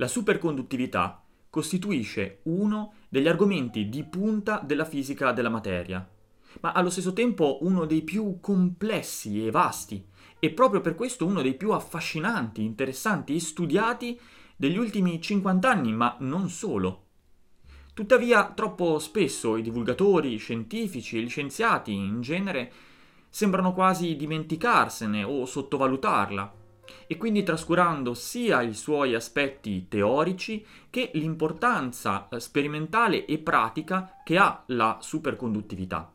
La superconduttività costituisce uno degli argomenti di punta della fisica della materia, ma allo stesso tempo uno dei più complessi e vasti, e proprio per questo uno dei più affascinanti, interessanti e studiati degli ultimi 50 anni, ma non solo. Tuttavia, troppo spesso i divulgatori scientifici e gli scienziati in genere sembrano quasi dimenticarsene o sottovalutarla, e quindi trascurando sia i suoi aspetti teorici che l'importanza eh, sperimentale e pratica che ha la superconduttività.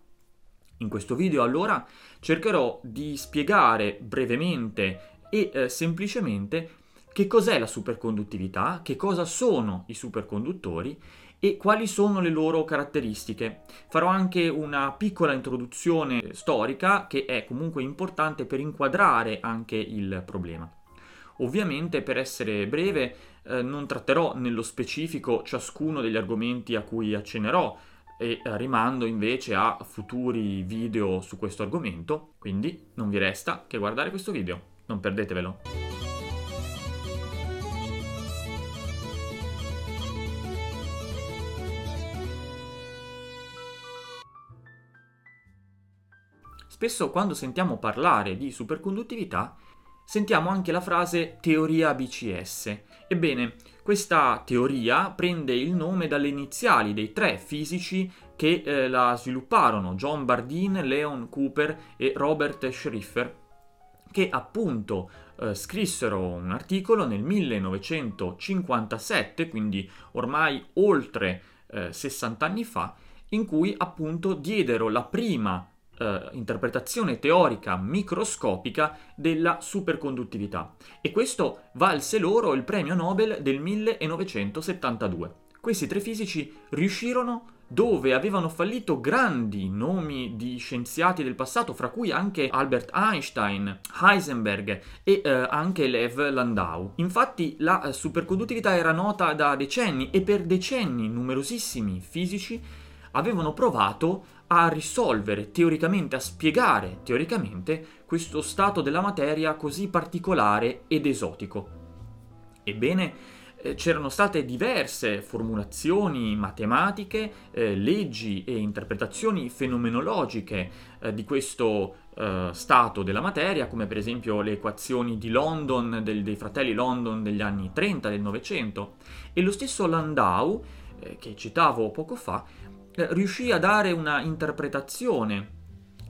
In questo video allora cercherò di spiegare brevemente e eh, semplicemente che cos'è la superconduttività, che cosa sono i superconduttori e quali sono le loro caratteristiche. Farò anche una piccola introduzione storica che è comunque importante per inquadrare anche il problema. Ovviamente per essere breve eh, non tratterò nello specifico ciascuno degli argomenti a cui accennerò e eh, rimando invece a futuri video su questo argomento, quindi non vi resta che guardare questo video, non perdetevelo. Spesso quando sentiamo parlare di superconduttività sentiamo anche la frase teoria BCS. Ebbene, questa teoria prende il nome dalle iniziali dei tre fisici che eh, la svilupparono, John Bardeen, Leon Cooper e Robert Schriffer, che appunto eh, scrissero un articolo nel 1957, quindi ormai oltre eh, 60 anni fa, in cui appunto diedero la prima eh, interpretazione teorica microscopica della superconduttività e questo valse loro il premio Nobel del 1972. Questi tre fisici riuscirono dove avevano fallito grandi nomi di scienziati del passato, fra cui anche Albert Einstein, Heisenberg e eh, anche Lev Landau. Infatti la eh, superconduttività era nota da decenni e per decenni numerosissimi fisici avevano provato a risolvere teoricamente, a spiegare teoricamente questo stato della materia così particolare ed esotico. Ebbene, eh, c'erano state diverse formulazioni matematiche, eh, leggi e interpretazioni fenomenologiche eh, di questo eh, stato della materia, come per esempio le equazioni di London, del, dei fratelli London degli anni 30 del Novecento, e lo stesso Landau, eh, che citavo poco fa, riuscì a dare una interpretazione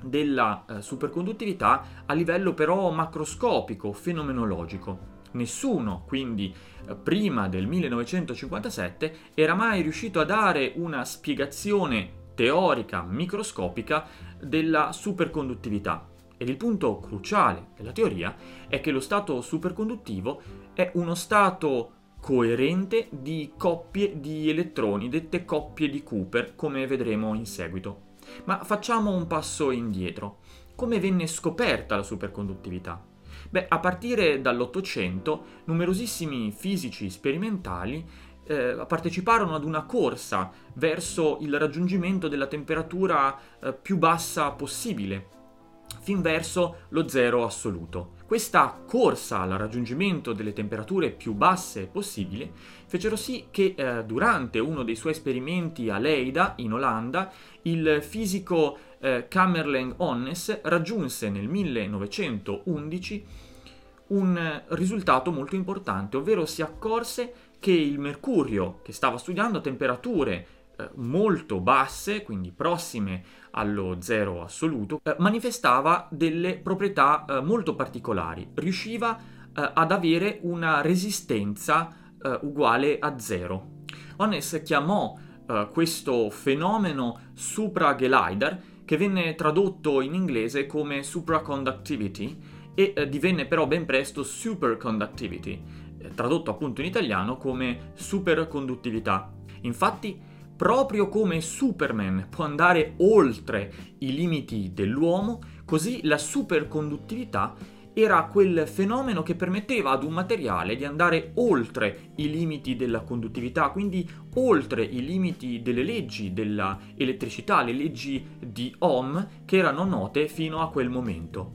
della eh, superconduttività a livello però macroscopico, fenomenologico. Nessuno, quindi, eh, prima del 1957 era mai riuscito a dare una spiegazione teorica microscopica della superconduttività. Ed il punto cruciale della teoria è che lo stato superconduttivo è uno stato coerente di coppie di elettroni, dette coppie di Cooper, come vedremo in seguito. Ma facciamo un passo indietro. Come venne scoperta la superconduttività? Beh, a partire dall'Ottocento, numerosissimi fisici sperimentali eh, parteciparono ad una corsa verso il raggiungimento della temperatura eh, più bassa possibile, fin verso lo zero assoluto. Questa corsa al raggiungimento delle temperature più basse possibili fecero sì che eh, durante uno dei suoi esperimenti a Leida, in Olanda, il fisico eh, Kamerleng Onnes raggiunse nel 1911 un risultato molto importante, ovvero si accorse che il mercurio che stava studiando a temperature eh, molto basse, quindi prossime allo zero assoluto, eh, manifestava delle proprietà eh, molto particolari. Riusciva ad avere una resistenza uguale a zero. Onnes chiamò questo fenomeno supraglider, che venne tradotto in inglese come supraconductivity e divenne però ben presto superconductivity, tradotto appunto in italiano come superconduttività. Infatti Proprio come Superman può andare oltre i limiti dell'uomo, così la superconduttività era quel fenomeno che permetteva ad un materiale di andare oltre i limiti della conduttività, quindi oltre i limiti delle leggi dell'elettricità, le leggi di Ohm che erano note fino a quel momento.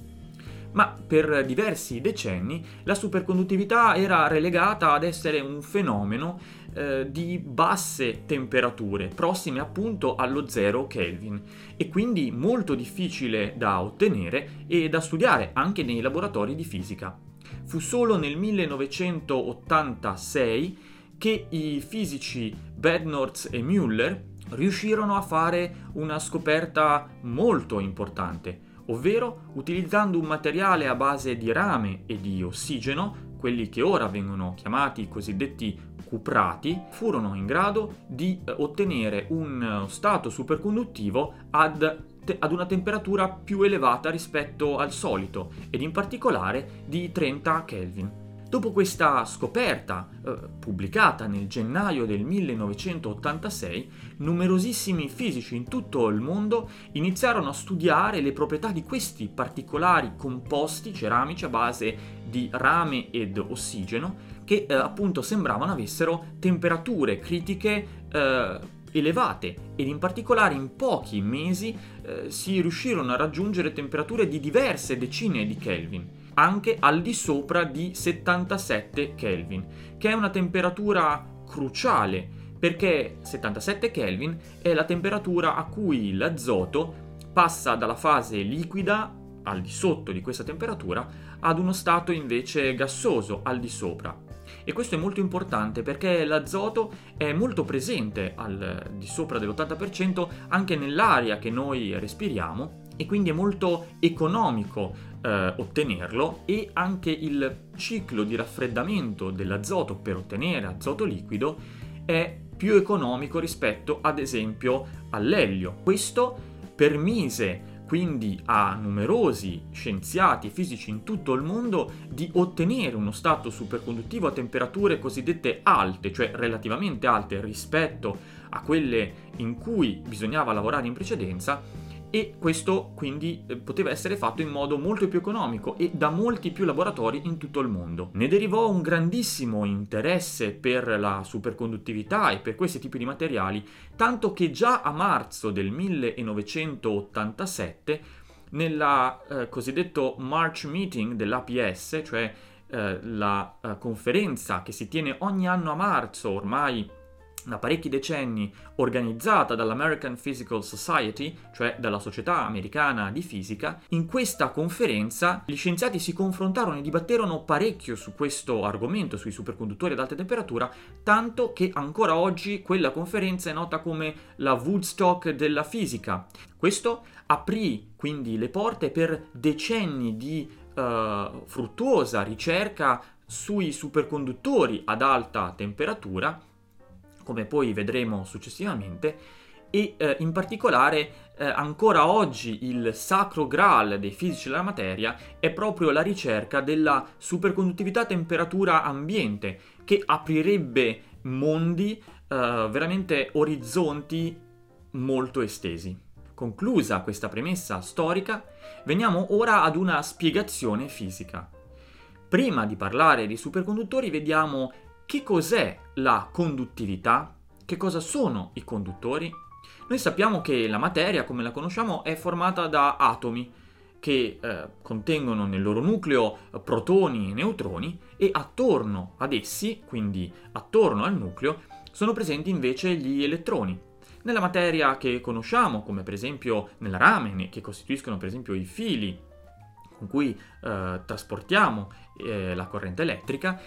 ma per diversi decenni la superconduttività era relegata ad essere un fenomeno eh, di basse temperature, prossime appunto allo 0 Kelvin, e quindi molto difficile da ottenere e da studiare anche nei laboratori di fisica. Fu solo nel 1986 che i fisici Bednorz e Müller riuscirono a fare una scoperta molto importante, ovvero utilizzando un materiale a base di rame e di ossigeno, quelli che ora vengono chiamati i cosiddetti cuprati, furono in grado di eh, ottenere un stato superconduttivo ad ad una temperatura più elevata rispetto al solito ed in particolare di 30 Kelvin. Dopo questa scoperta, eh, pubblicata nel gennaio del 1986, numerosissimi fisici in tutto il mondo iniziarono a studiare le proprietà di questi particolari composti ceramici a base di rame ed ossigeno che eh, appunto sembravano avessero temperature critiche eh, elevate ed in particolare in pochi mesi eh, si riuscirono a raggiungere temperature di diverse decine di Kelvin anche al di sopra di 77 Kelvin, che è una temperatura cruciale perché 77 Kelvin è la temperatura a cui l'azoto passa dalla fase liquida al di sotto di questa temperatura ad uno stato invece gassoso al di sopra. E questo è molto importante perché l'azoto è molto presente al di sopra dell'80% anche nell'aria che noi respiriamo e quindi è molto economico eh, ottenerlo e anche il ciclo di raffreddamento dell'azoto per ottenere azoto liquido è più economico rispetto ad esempio all'elio. Questo permise quindi a numerosi scienziati e fisici in tutto il mondo di ottenere uno stato superconduttivo a temperature cosiddette alte, cioè relativamente alte rispetto a quelle in cui bisognava lavorare in precedenza e questo quindi eh, poteva essere fatto in modo molto più economico e da molti più laboratori in tutto il mondo. Ne derivò un grandissimo interesse per la superconduttività e per questi tipi di materiali, tanto che già a marzo del 1987 nella eh, cosiddetto March Meeting dell'APS, cioè eh, la eh, conferenza che si tiene ogni anno a marzo ormai da parecchi decenni organizzata dall'American Physical Society, cioè dalla Società Americana di Fisica, in questa conferenza gli scienziati si confrontarono e dibatterono parecchio su questo argomento, sui superconduttori ad alta temperatura, tanto che ancora oggi quella conferenza è nota come la Woodstock della fisica. Questo aprì quindi le porte per decenni di uh, fruttuosa ricerca sui superconduttori ad alta temperatura come poi vedremo successivamente, e eh, in particolare eh, ancora oggi il sacro graal dei fisici della materia è proprio la ricerca della superconduttività temperatura ambiente che aprirebbe mondi, eh, veramente orizzonti molto estesi. Conclusa questa premessa storica, veniamo ora ad una spiegazione fisica. Prima di parlare di superconduttori vediamo che cos'è la conduttività? Che cosa sono i conduttori? Noi sappiamo che la materia, come la conosciamo, è formata da atomi che eh, contengono nel loro nucleo protoni e neutroni e attorno ad essi, quindi attorno al nucleo, sono presenti invece gli elettroni. Nella materia che conosciamo, come per esempio nella rame, che costituiscono per esempio i fili con cui eh, trasportiamo eh, la corrente elettrica,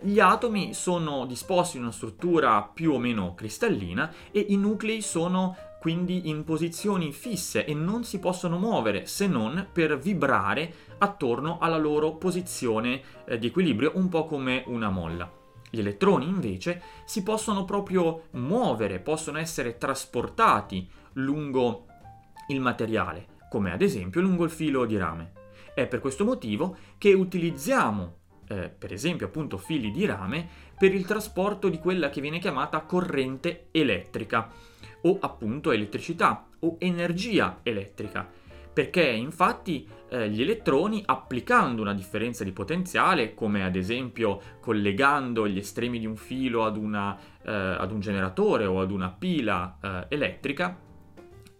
gli atomi sono disposti in una struttura più o meno cristallina e i nuclei sono quindi in posizioni fisse e non si possono muovere se non per vibrare attorno alla loro posizione eh, di equilibrio, un po' come una molla. Gli elettroni invece si possono proprio muovere, possono essere trasportati lungo il materiale, come ad esempio lungo il filo di rame. È per questo motivo che utilizziamo eh, per esempio appunto fili di rame, per il trasporto di quella che viene chiamata corrente elettrica o appunto elettricità o energia elettrica. Perché infatti eh, gli elettroni, applicando una differenza di potenziale, come ad esempio collegando gli estremi di un filo ad, una, eh, ad un generatore o ad una pila eh, elettrica,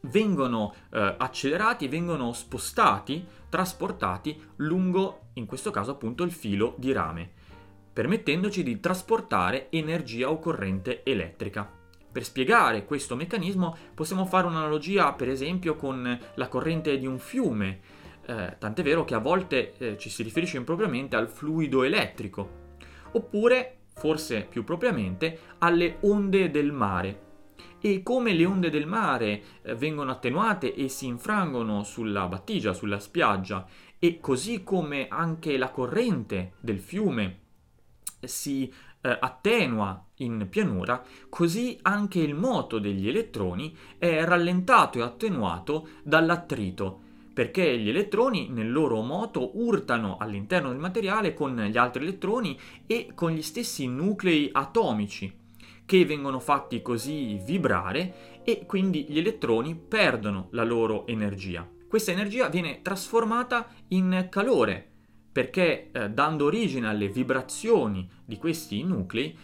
vengono eh, accelerati, vengono spostati, trasportati lungo, in questo caso appunto, il filo di rame, permettendoci di trasportare energia o corrente elettrica. Per spiegare questo meccanismo possiamo fare un'analogia per esempio con la corrente di un fiume, eh, tant'è vero che a volte eh, ci si riferisce impropriamente al fluido elettrico, oppure, forse più propriamente, alle onde del mare. E come le onde del mare eh, vengono attenuate e si infrangono sulla battigia, sulla spiaggia, e così come anche la corrente del fiume si eh, attenua in pianura, così anche il moto degli elettroni è rallentato e attenuato dall'attrito perché gli elettroni nel loro moto urtano all'interno del materiale con gli altri elettroni e con gli stessi nuclei atomici che vengono fatti così vibrare e quindi gli elettroni perdono la loro energia. Questa energia viene trasformata in calore perché eh, dando origine alle vibrazioni di questi nuclei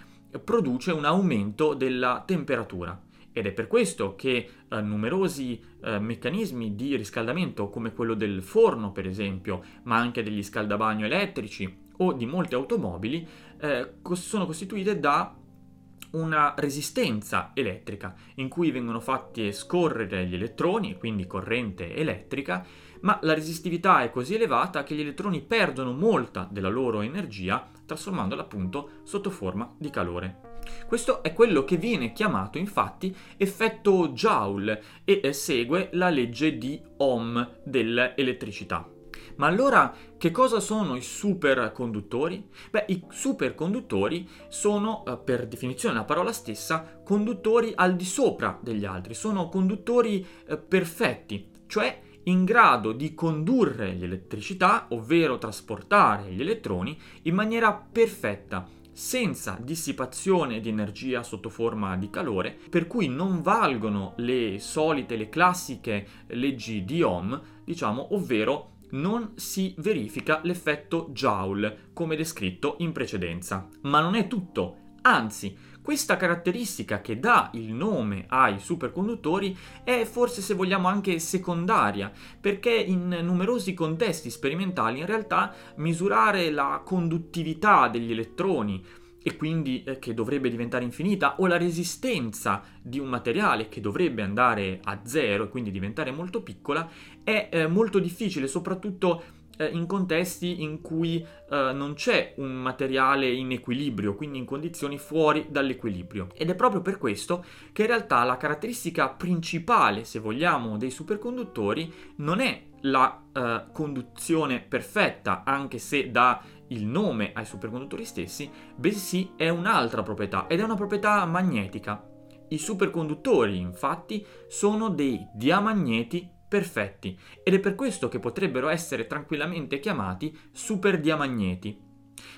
produce un aumento della temperatura. Ed è per questo che eh, numerosi eh, meccanismi di riscaldamento, come quello del forno per esempio, ma anche degli scaldabagno elettrici o di molte automobili, eh, sono costituite da una resistenza elettrica in cui vengono fatti scorrere gli elettroni, quindi corrente elettrica, ma la resistività è così elevata che gli elettroni perdono molta della loro energia trasformandola appunto sotto forma di calore. Questo è quello che viene chiamato infatti effetto Joule e segue la legge di Ohm dell'elettricità. Ma allora che cosa sono i superconduttori? Beh, i superconduttori sono, eh, per definizione la parola stessa, conduttori al di sopra degli altri, sono conduttori eh, perfetti, cioè in grado di condurre l'elettricità, ovvero trasportare gli elettroni, in maniera perfetta, senza dissipazione di energia sotto forma di calore, per cui non valgono le solite, le classiche leggi di Ohm, diciamo, ovvero non si verifica l'effetto Joule, come descritto in precedenza. Ma non è tutto, anzi, questa caratteristica che dà il nome ai superconduttori è forse se vogliamo anche secondaria, perché in numerosi contesti sperimentali in realtà misurare la conduttività degli elettroni e quindi eh, che dovrebbe diventare infinita, o la resistenza di un materiale che dovrebbe andare a zero e quindi diventare molto piccola, è eh, molto difficile, soprattutto eh, in contesti in cui eh, non c'è un materiale in equilibrio, quindi in condizioni fuori dall'equilibrio. Ed è proprio per questo che in realtà la caratteristica principale, se vogliamo, dei superconduttori non è la eh, conduzione perfetta, anche se dà il nome ai superconduttori stessi, bensì è un'altra proprietà ed è una proprietà magnetica. I superconduttori, infatti, sono dei diamagneti perfetti ed è per questo che potrebbero essere tranquillamente chiamati superdiamagneti.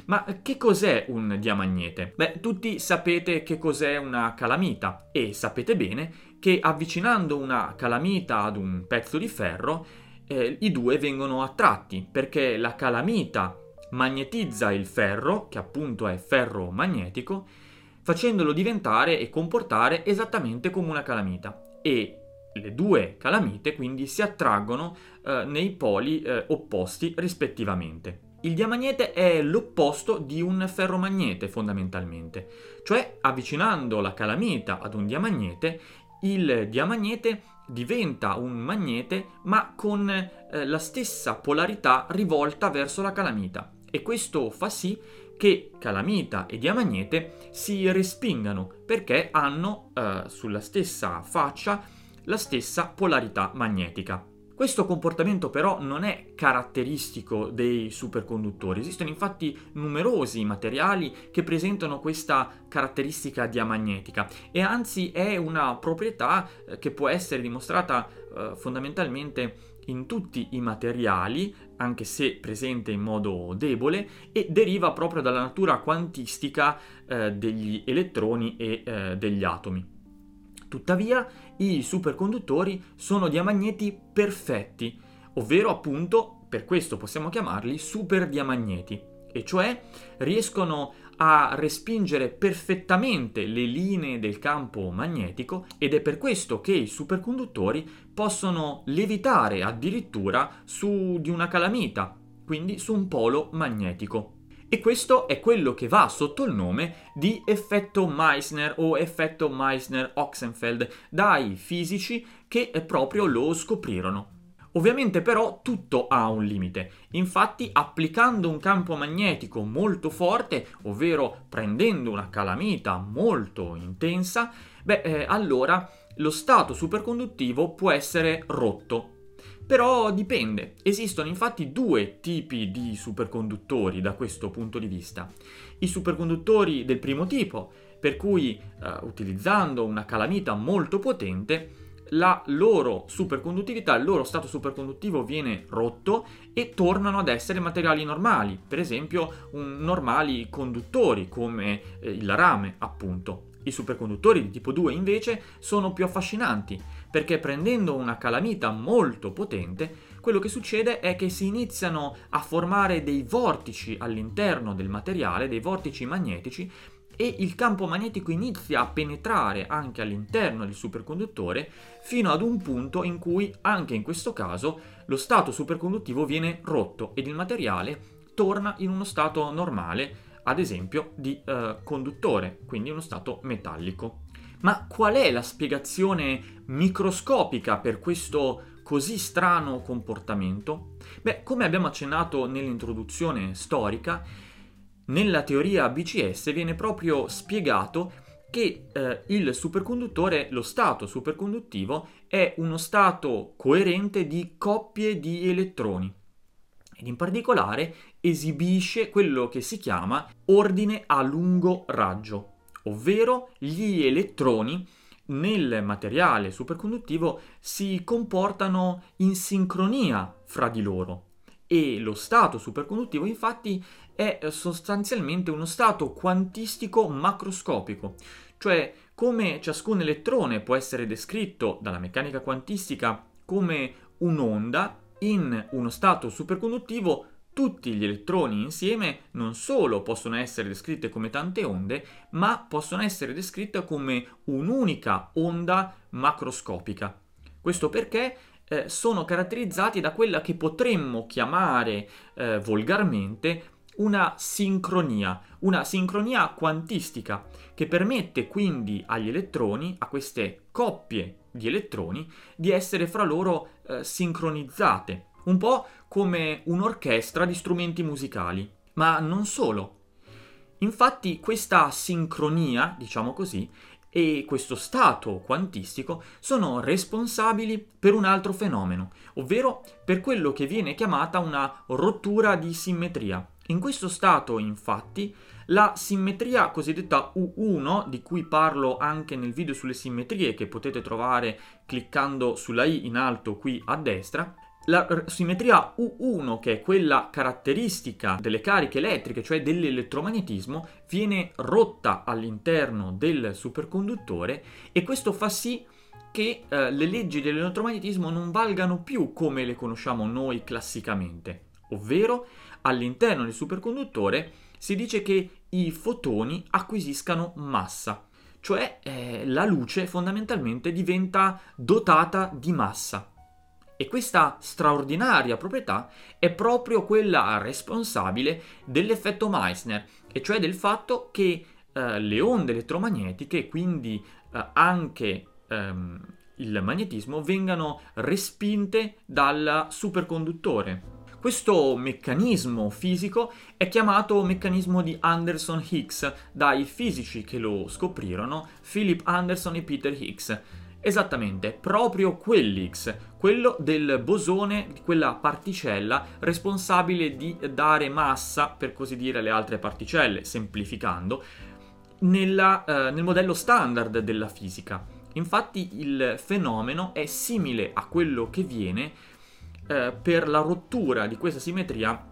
Ma che cos'è un diamagnete? Beh, tutti sapete che cos'è una calamita e sapete bene che avvicinando una calamita ad un pezzo di ferro eh, i due vengono attratti perché la calamita magnetizza il ferro, che appunto è ferro magnetico, facendolo diventare e comportare esattamente come una calamita. E le due calamite quindi si attraggono eh, nei poli eh, opposti rispettivamente. Il diamagnete è l'opposto di un ferromagnete fondamentalmente, cioè avvicinando la calamita ad un diamagnete, il diamagnete diventa un magnete ma con eh, la stessa polarità rivolta verso la calamita e questo fa sì che calamita e diamagnete si respingano perché hanno eh, sulla stessa faccia la stessa polarità magnetica. Questo comportamento però non è caratteristico dei superconduttori, esistono infatti numerosi materiali che presentano questa caratteristica diamagnetica e anzi è una proprietà eh, che può essere dimostrata eh, fondamentalmente in tutti i materiali, anche se presente in modo debole, e deriva proprio dalla natura quantistica eh, degli elettroni e eh, degli atomi. Tuttavia, i superconduttori sono diamagneti perfetti, ovvero appunto per questo possiamo chiamarli superdiamagneti. E cioè riescono a respingere perfettamente le linee del campo magnetico ed è per questo che i superconduttori possono levitare addirittura su di una calamita, quindi su un polo magnetico. E questo è quello che va sotto il nome di effetto Meissner o effetto Meissner-Oxenfeld dai fisici che proprio lo scoprirono. Ovviamente però tutto ha un limite, infatti applicando un campo magnetico molto forte, ovvero prendendo una calamita molto intensa, beh eh, allora lo stato superconduttivo può essere rotto però dipende. Esistono infatti due tipi di superconduttori da questo punto di vista. I superconduttori del primo tipo, per cui eh, utilizzando una calamita molto potente, la loro superconduttività, il loro stato superconduttivo viene rotto e tornano ad essere materiali normali, per esempio un, normali conduttori come eh, il rame, appunto. I superconduttori di tipo 2 invece sono più affascinanti perché prendendo una calamita molto potente, quello che succede è che si iniziano a formare dei vortici all'interno del materiale, dei vortici magnetici, e il campo magnetico inizia a penetrare anche all'interno del superconduttore fino ad un punto in cui anche in questo caso lo stato superconduttivo viene rotto ed il materiale torna in uno stato normale, ad esempio di eh, conduttore, quindi uno stato metallico. Ma qual è la spiegazione microscopica per questo così strano comportamento? Beh, come abbiamo accennato nell'introduzione storica, nella teoria BCS viene proprio spiegato che eh, il superconduttore, lo stato superconduttivo, è uno stato coerente di coppie di elettroni. Ed in particolare esibisce quello che si chiama ordine a lungo raggio ovvero gli elettroni nel materiale superconduttivo si comportano in sincronia fra di loro e lo stato superconduttivo infatti è sostanzialmente uno stato quantistico macroscopico, cioè come ciascun elettrone può essere descritto dalla meccanica quantistica come un'onda in uno stato superconduttivo tutti gli elettroni insieme non solo possono essere descritte come tante onde, ma possono essere descritte come un'unica onda macroscopica. Questo perché eh, sono caratterizzati da quella che potremmo chiamare eh, volgarmente una sincronia, una sincronia quantistica che permette quindi agli elettroni, a queste coppie di elettroni, di essere fra loro eh, sincronizzate un po' come un'orchestra di strumenti musicali, ma non solo. Infatti questa sincronia, diciamo così, e questo stato quantistico sono responsabili per un altro fenomeno, ovvero per quello che viene chiamata una rottura di simmetria. In questo stato, infatti, la simmetria cosiddetta U1, di cui parlo anche nel video sulle simmetrie che potete trovare cliccando sulla i in alto qui a destra, la simmetria U1, che è quella caratteristica delle cariche elettriche, cioè dell'elettromagnetismo, viene rotta all'interno del superconduttore e questo fa sì che eh, le leggi dell'elettromagnetismo non valgano più come le conosciamo noi classicamente, ovvero all'interno del superconduttore si dice che i fotoni acquisiscano massa, cioè eh, la luce fondamentalmente diventa dotata di massa. E questa straordinaria proprietà è proprio quella responsabile dell'effetto Meissner, e cioè del fatto che eh, le onde elettromagnetiche, quindi eh, anche ehm, il magnetismo, vengano respinte dal superconduttore. Questo meccanismo fisico è chiamato meccanismo di Anderson-Higgs dai fisici che lo scoprirono, Philip Anderson e Peter Higgs. Esattamente, proprio quell'X, quello del bosone, quella particella responsabile di dare massa, per così dire, alle altre particelle, semplificando, nella, eh, nel modello standard della fisica. Infatti il fenomeno è simile a quello che viene eh, per la rottura di questa simmetria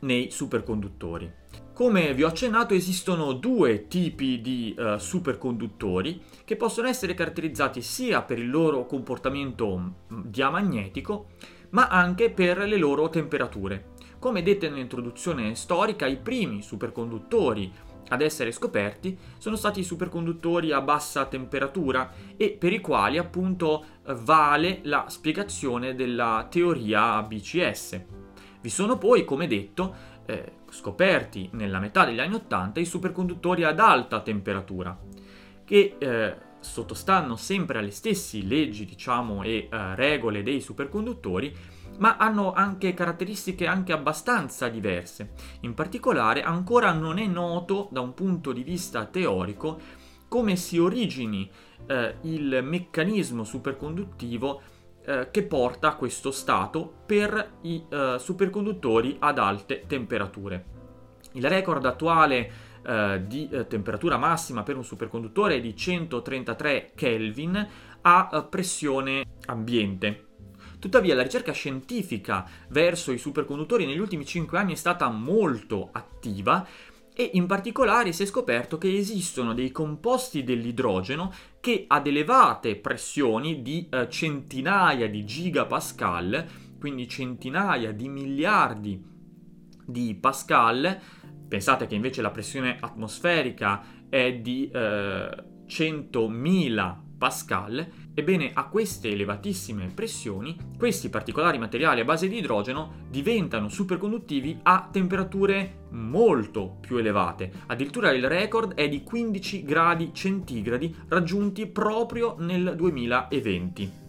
nei superconduttori. Come vi ho accennato esistono due tipi di uh, superconduttori che possono essere caratterizzati sia per il loro comportamento mm, diamagnetico ma anche per le loro temperature. come dette nell'introduzione storica, i primi superconduttori ad essere scoperti sono stati i superconduttori a bassa temperatura e per i quali appunto vale la spiegazione della teoria BCS. Vi sono poi, come detto, eh, scoperti nella metà degli anni 80 i superconduttori ad alta temperatura, che eh, sottostanno sempre alle stesse leggi, diciamo, e eh, regole dei superconduttori, ma hanno anche caratteristiche anche abbastanza diverse. In particolare ancora non è noto da un punto di vista teorico come si origini eh, il meccanismo superconduttivo eh, che porta a questo stato per i eh, superconduttori ad alte temperature. Il record attuale eh, di eh, temperatura massima per un superconduttore è di 133 Kelvin a pressione ambiente. Tuttavia la ricerca scientifica verso i superconduttori negli ultimi 5 anni è stata molto attiva e in particolare si è scoperto che esistono dei composti dell'idrogeno che ad elevate pressioni di eh, centinaia di gigapascal, quindi centinaia di miliardi di pascal, pensate che invece la pressione atmosferica è di eh, 100.000 pascal, ebbene a queste elevatissime pressioni questi particolari materiali a base di idrogeno diventano superconduttivi a temperature molto più elevate. Addirittura il record è di 15 gradi centigradi raggiunti proprio nel 2020.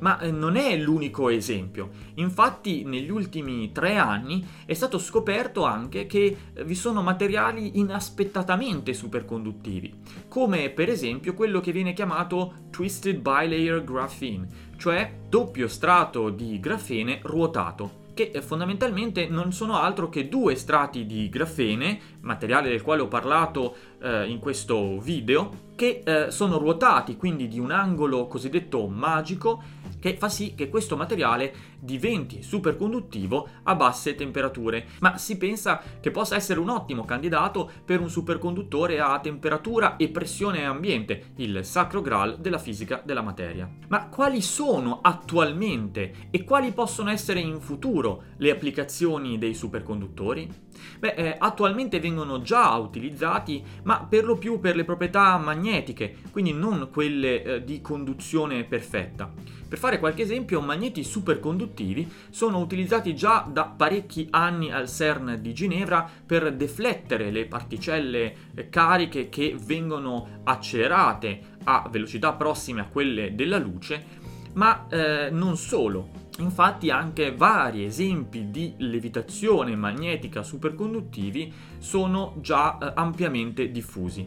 Ma eh, non è l'unico esempio. Infatti negli ultimi tre anni è stato scoperto anche che eh, vi sono materiali inaspettatamente superconduttivi, come per esempio quello che viene chiamato Twisted Bilayer Graphene, cioè doppio strato di grafene ruotato che eh, fondamentalmente non sono altro che due strati di grafene, materiale del quale ho parlato eh, in questo video, che eh, sono ruotati quindi di un angolo cosiddetto magico che fa sì che questo materiale diventi superconduttivo a basse temperature, ma si pensa che possa essere un ottimo candidato per un superconduttore a temperatura e pressione ambiente, il sacro graal della fisica della materia. Ma quali sono attualmente e quali possono essere in futuro le applicazioni dei superconduttori? Beh, eh, attualmente vengono già utilizzati, ma per lo più per le proprietà magnetiche, quindi non quelle eh, di conduzione perfetta. Per fare qualche esempio, magneti superconduttivi sono utilizzati già da parecchi anni al CERN di Ginevra per deflettere le particelle eh, cariche che vengono accelerate a velocità prossime a quelle della luce, ma eh, non solo. Infatti anche vari esempi di levitazione magnetica superconduttivi sono già eh, ampiamente diffusi.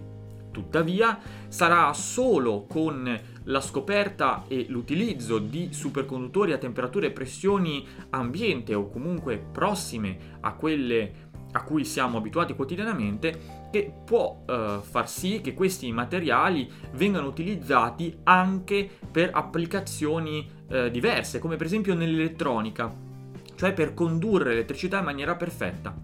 Tuttavia sarà solo con la scoperta e l'utilizzo di superconduttori a temperature e pressioni ambiente o comunque prossime a quelle a cui siamo abituati quotidianamente che può eh, far sì che questi materiali vengano utilizzati anche per applicazioni eh, diverse, come per esempio nell'elettronica, cioè per condurre l'elettricità in maniera perfetta.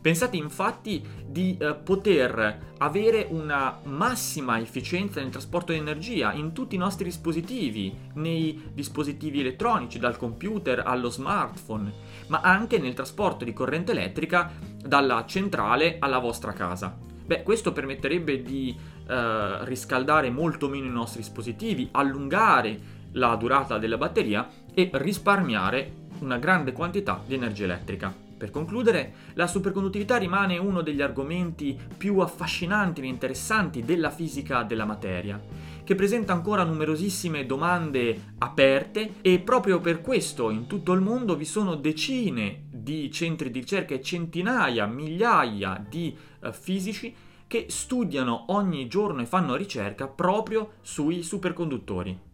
Pensate infatti di eh, poter avere una massima efficienza nel trasporto di energia in tutti i nostri dispositivi, nei dispositivi elettronici, dal computer allo smartphone, ma anche nel trasporto di corrente elettrica dalla centrale alla vostra casa. Beh, questo permetterebbe di eh, riscaldare molto meno i nostri dispositivi, allungare la durata della batteria e risparmiare una grande quantità di energia elettrica. Per concludere, la superconduttività rimane uno degli argomenti più affascinanti e interessanti della fisica della materia, che presenta ancora numerosissime domande aperte e proprio per questo in tutto il mondo vi sono decine di centri di ricerca e centinaia, migliaia di eh, fisici che studiano ogni giorno e fanno ricerca proprio sui superconduttori.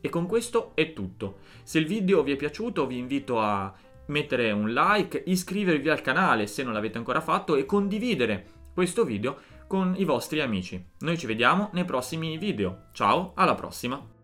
E con questo è tutto. Se il video vi è piaciuto vi invito a mettere un like, iscrivervi al canale se non l'avete ancora fatto e condividere questo video con i vostri amici. Noi ci vediamo nei prossimi video. Ciao, alla prossima!